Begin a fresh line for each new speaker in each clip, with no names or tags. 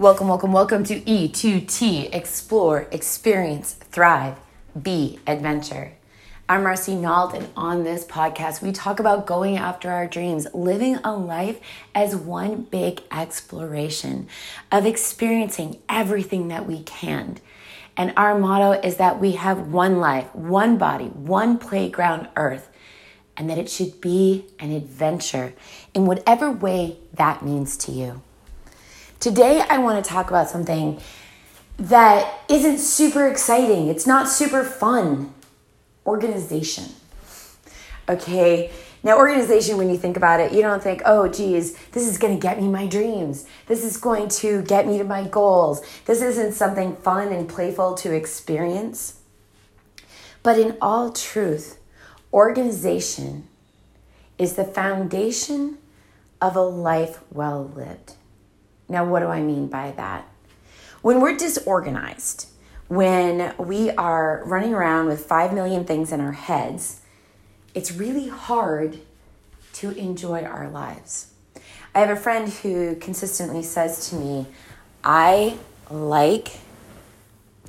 Welcome, welcome, welcome to E2T Explore, Experience, Thrive, Be Adventure. I'm Marci Nault, and on this podcast, we talk about going after our dreams, living a life as one big exploration of experiencing everything that we can. And our motto is that we have one life, one body, one playground earth, and that it should be an adventure in whatever way that means to you. Today, I want to talk about something that isn't super exciting. It's not super fun. Organization. Okay. Now, organization, when you think about it, you don't think, oh, geez, this is going to get me my dreams. This is going to get me to my goals. This isn't something fun and playful to experience. But in all truth, organization is the foundation of a life well lived. Now, what do I mean by that? When we're disorganized, when we are running around with 5 million things in our heads, it's really hard to enjoy our lives. I have a friend who consistently says to me, I like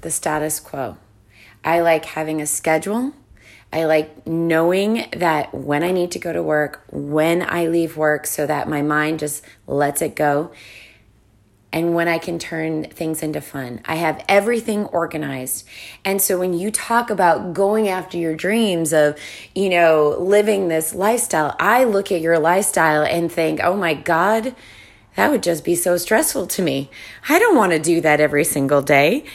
the status quo. I like having a schedule. I like knowing that when I need to go to work, when I leave work, so that my mind just lets it go and when I can turn things into fun. I have everything organized. And so when you talk about going after your dreams of, you know, living this lifestyle, I look at your lifestyle and think, oh my God, that would just be so stressful to me. I don't want to do that every single day.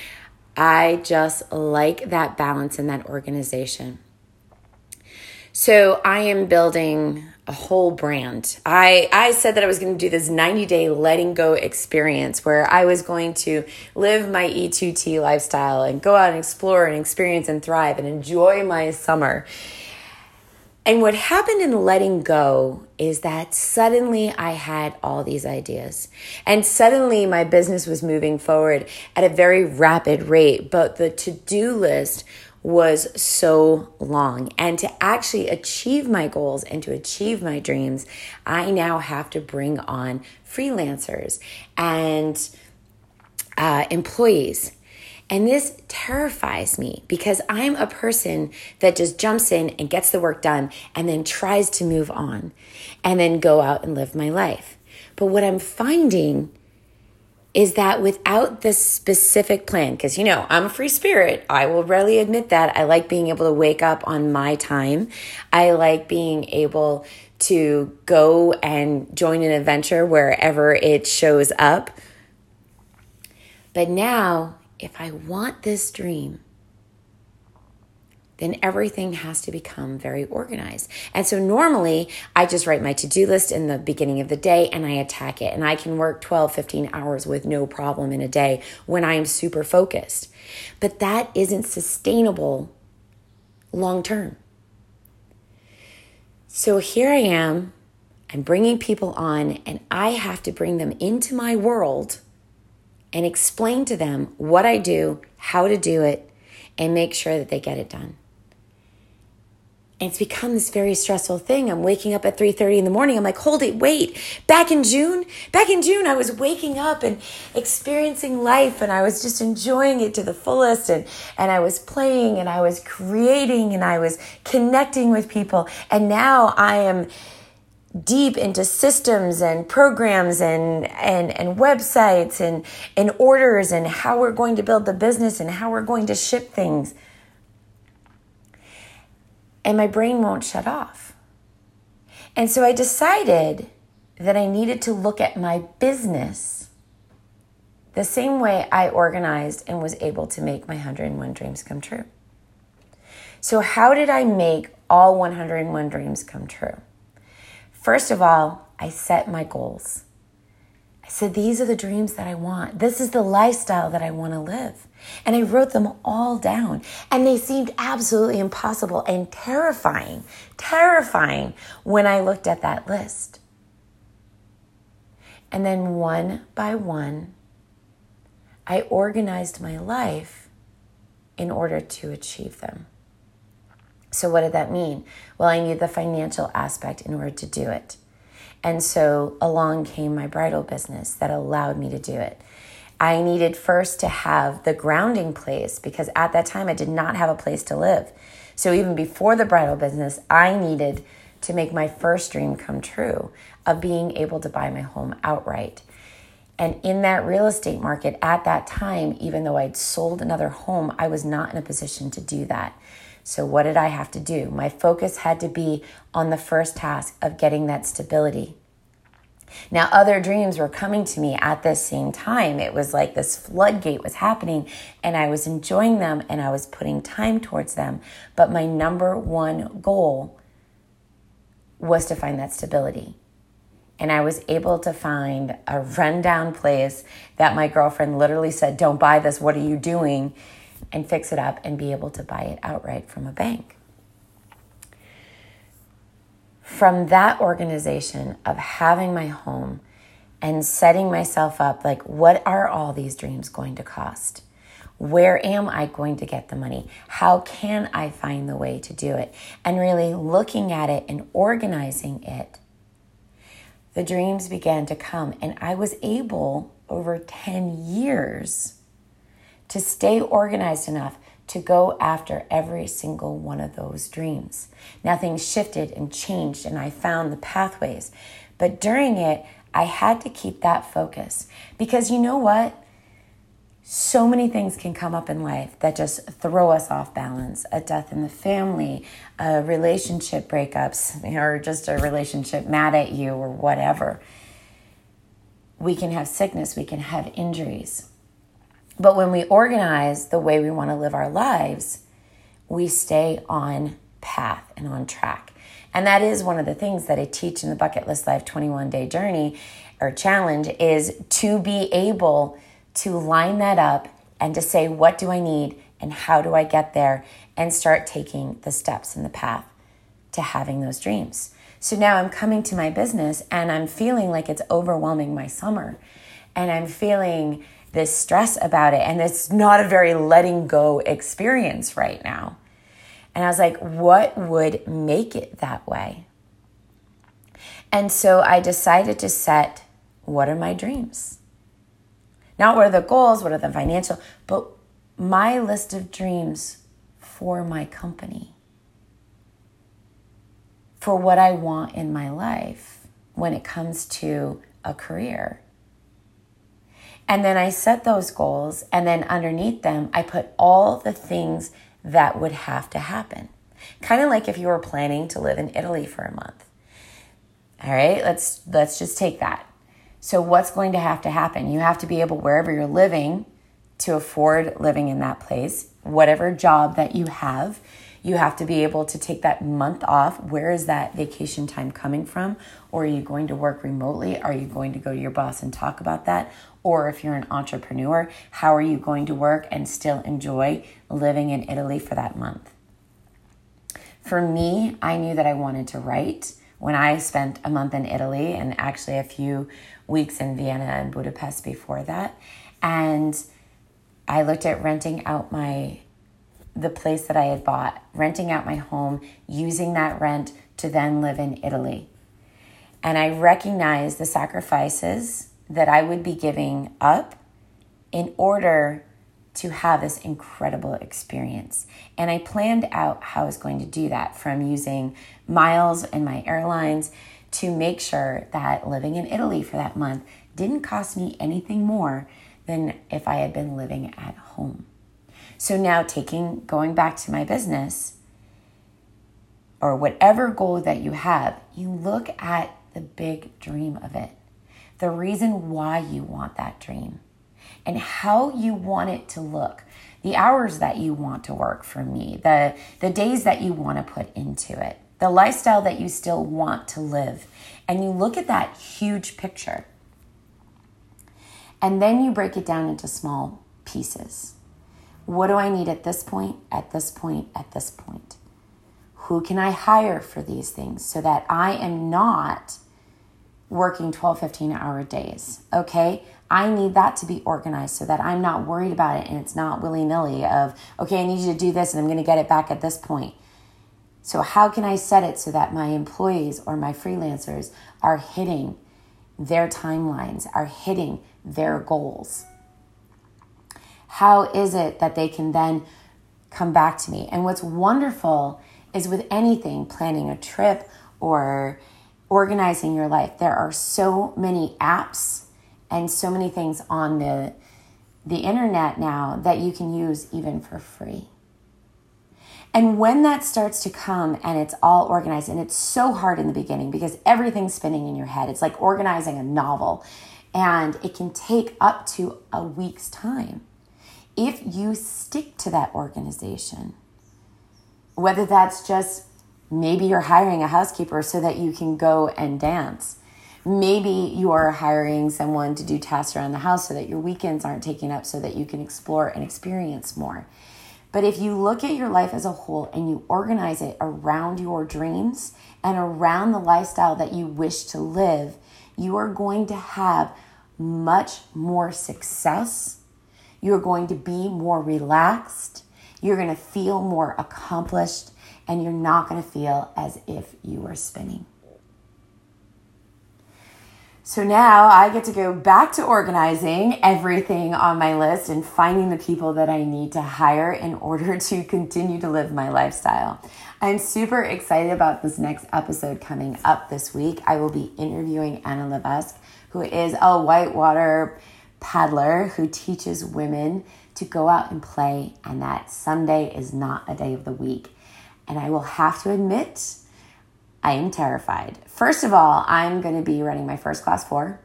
I just like that balance and that organization. So I am building a whole brand. I, I said that I was going to do this 90 day letting go experience where I was going to live my E2T lifestyle and go out and explore and experience and thrive and enjoy my summer. And what happened in letting go is that suddenly I had all these ideas. And suddenly my business was moving forward at a very rapid rate. But the to do list was so long. And to actually achieve my goals and to achieve my dreams, I now have to bring on freelancers and uh, employees. And this terrifies me because I'm a person that just jumps in and gets the work done and then tries to move on and then go out and live my life. But what I'm finding is that without the specific plan, because you know, I'm a free spirit, I will readily admit that. I like being able to wake up on my time. I like being able to go and join an adventure wherever it shows up. But now, if I want this dream, then everything has to become very organized. And so normally I just write my to do list in the beginning of the day and I attack it. And I can work 12, 15 hours with no problem in a day when I am super focused. But that isn't sustainable long term. So here I am. I'm bringing people on, and I have to bring them into my world and explain to them what I do, how to do it, and make sure that they get it done. And it's become this very stressful thing. I'm waking up at 3:30 in the morning. I'm like, "Hold it, wait. Back in June, back in June I was waking up and experiencing life and I was just enjoying it to the fullest and and I was playing and I was creating and I was connecting with people. And now I am deep into systems and programs and and and websites and and orders and how we're going to build the business and how we're going to ship things and my brain won't shut off. And so I decided that I needed to look at my business the same way I organized and was able to make my 101 dreams come true. So, how did I make all 101 dreams come true? First of all, I set my goals. I said, These are the dreams that I want. This is the lifestyle that I want to live. And I wrote them all down. And they seemed absolutely impossible and terrifying, terrifying when I looked at that list. And then one by one, I organized my life in order to achieve them. So, what did that mean? Well, I needed the financial aspect in order to do it. And so along came my bridal business that allowed me to do it. I needed first to have the grounding place because at that time I did not have a place to live. So even before the bridal business, I needed to make my first dream come true of being able to buy my home outright. And in that real estate market at that time, even though I'd sold another home, I was not in a position to do that. So, what did I have to do? My focus had to be on the first task of getting that stability. Now, other dreams were coming to me at this same time. It was like this floodgate was happening, and I was enjoying them and I was putting time towards them. But my number one goal was to find that stability. And I was able to find a rundown place that my girlfriend literally said, Don't buy this, what are you doing? And fix it up and be able to buy it outright from a bank from that organization of having my home and setting myself up like, what are all these dreams going to cost? Where am I going to get the money? How can I find the way to do it? And really looking at it and organizing it, the dreams began to come. And I was able over 10 years to stay organized enough to go after every single one of those dreams. Now things shifted and changed, and I found the pathways. But during it, I had to keep that focus because you know what? So many things can come up in life that just throw us off balance a death in the family, a relationship breakups, or just a relationship mad at you, or whatever. We can have sickness, we can have injuries. But when we organize the way we want to live our lives, we stay on path and on track. And that is one of the things that I teach in the Bucket List Life 21 day journey or challenge is to be able to line that up and to say, what do I need and how do I get there? And start taking the steps in the path to having those dreams. So now I'm coming to my business and I'm feeling like it's overwhelming my summer. And I'm feeling this stress about it. And it's not a very letting go experience right now. And I was like, what would make it that way? And so I decided to set what are my dreams? Not what are the goals, what are the financial, but my list of dreams for my company, for what I want in my life when it comes to a career. And then I set those goals, and then underneath them, I put all the things that would have to happen. Kind of like if you were planning to live in Italy for a month. All right, let's let's just take that. So what's going to have to happen? You have to be able wherever you're living to afford living in that place, whatever job that you have, you have to be able to take that month off. Where is that vacation time coming from? Or are you going to work remotely? Are you going to go to your boss and talk about that? Or if you're an entrepreneur, how are you going to work and still enjoy living in Italy for that month? For me, I knew that I wanted to write when I spent a month in Italy and actually a few weeks in Vienna and Budapest before that. And I looked at renting out my the place that I had bought, renting out my home, using that rent to then live in Italy. And I recognized the sacrifices that I would be giving up in order to have this incredible experience. And I planned out how I was going to do that from using miles and my airlines to make sure that living in Italy for that month didn't cost me anything more than if I had been living at home. So now taking going back to my business or whatever goal that you have, you look at the big dream of it. The reason why you want that dream and how you want it to look. The hours that you want to work for me, the the days that you want to put into it, the lifestyle that you still want to live. And you look at that huge picture. And then you break it down into small pieces. What do I need at this point, at this point, at this point? Who can I hire for these things so that I am not working 12, 15 hour days? Okay. I need that to be organized so that I'm not worried about it and it's not willy nilly of, okay, I need you to do this and I'm going to get it back at this point. So, how can I set it so that my employees or my freelancers are hitting their timelines, are hitting their goals? How is it that they can then come back to me? And what's wonderful is with anything, planning a trip or organizing your life, there are so many apps and so many things on the the internet now that you can use even for free. And when that starts to come and it's all organized, and it's so hard in the beginning because everything's spinning in your head, it's like organizing a novel, and it can take up to a week's time. If you stick to that organization, whether that's just maybe you're hiring a housekeeper so that you can go and dance Maybe you are hiring someone to do tasks around the house so that your weekends aren't taken up so that you can explore and experience more. But if you look at your life as a whole and you organize it around your dreams and around the lifestyle that you wish to live, you are going to have much more success. You're going to be more relaxed. You're going to feel more accomplished. And you're not going to feel as if you were spinning. So now I get to go back to organizing everything on my list and finding the people that I need to hire in order to continue to live my lifestyle. I'm super excited about this next episode coming up this week. I will be interviewing Anna Levesque, who is a whitewater paddler who teaches women to go out and play, and that Sunday is not a day of the week. And I will have to admit, I am terrified. First of all, I'm going to be running my first class four.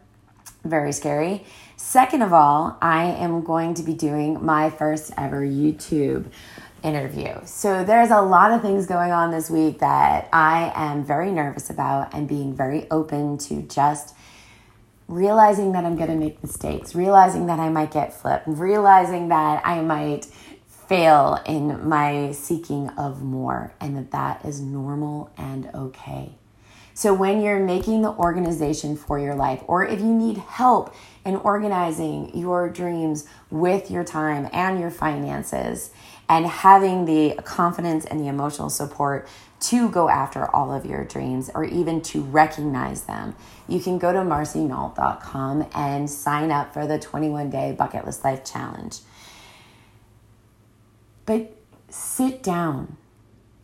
Very scary. Second of all, I am going to be doing my first ever YouTube interview. So there's a lot of things going on this week that I am very nervous about and being very open to just realizing that I'm going to make mistakes, realizing that I might get flipped, realizing that I might fail in my seeking of more and that that is normal and okay. So, when you're making the organization for your life, or if you need help in organizing your dreams with your time and your finances, and having the confidence and the emotional support to go after all of your dreams or even to recognize them, you can go to marcinault.com and sign up for the 21 day bucket list life challenge. But sit down.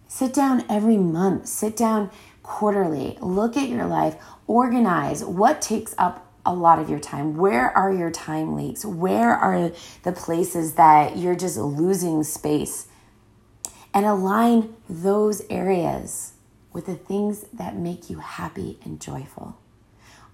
Sit down every month. Sit down quarterly. Look at your life. Organize what takes up a lot of your time. Where are your time leaks? Where are the places that you're just losing space? And align those areas with the things that make you happy and joyful.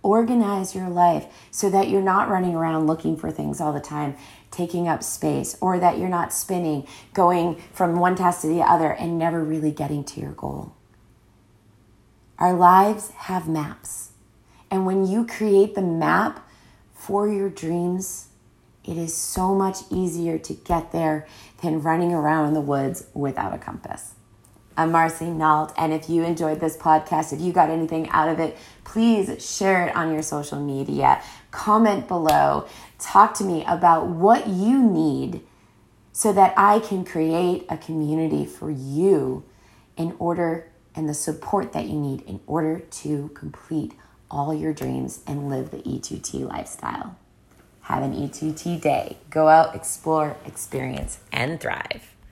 Organize your life so that you're not running around looking for things all the time, taking up space, or that you're not spinning, going from one task to the other and never really getting to your goal. Our lives have maps. And when you create the map for your dreams, it is so much easier to get there than running around in the woods without a compass. I'm Marci Nault, and if you enjoyed this podcast, if you got anything out of it, please share it on your social media. Comment below. Talk to me about what you need so that I can create a community for you in order and the support that you need in order to complete all your dreams and live the E2T lifestyle. Have an E2T day. Go out, explore, experience, and thrive.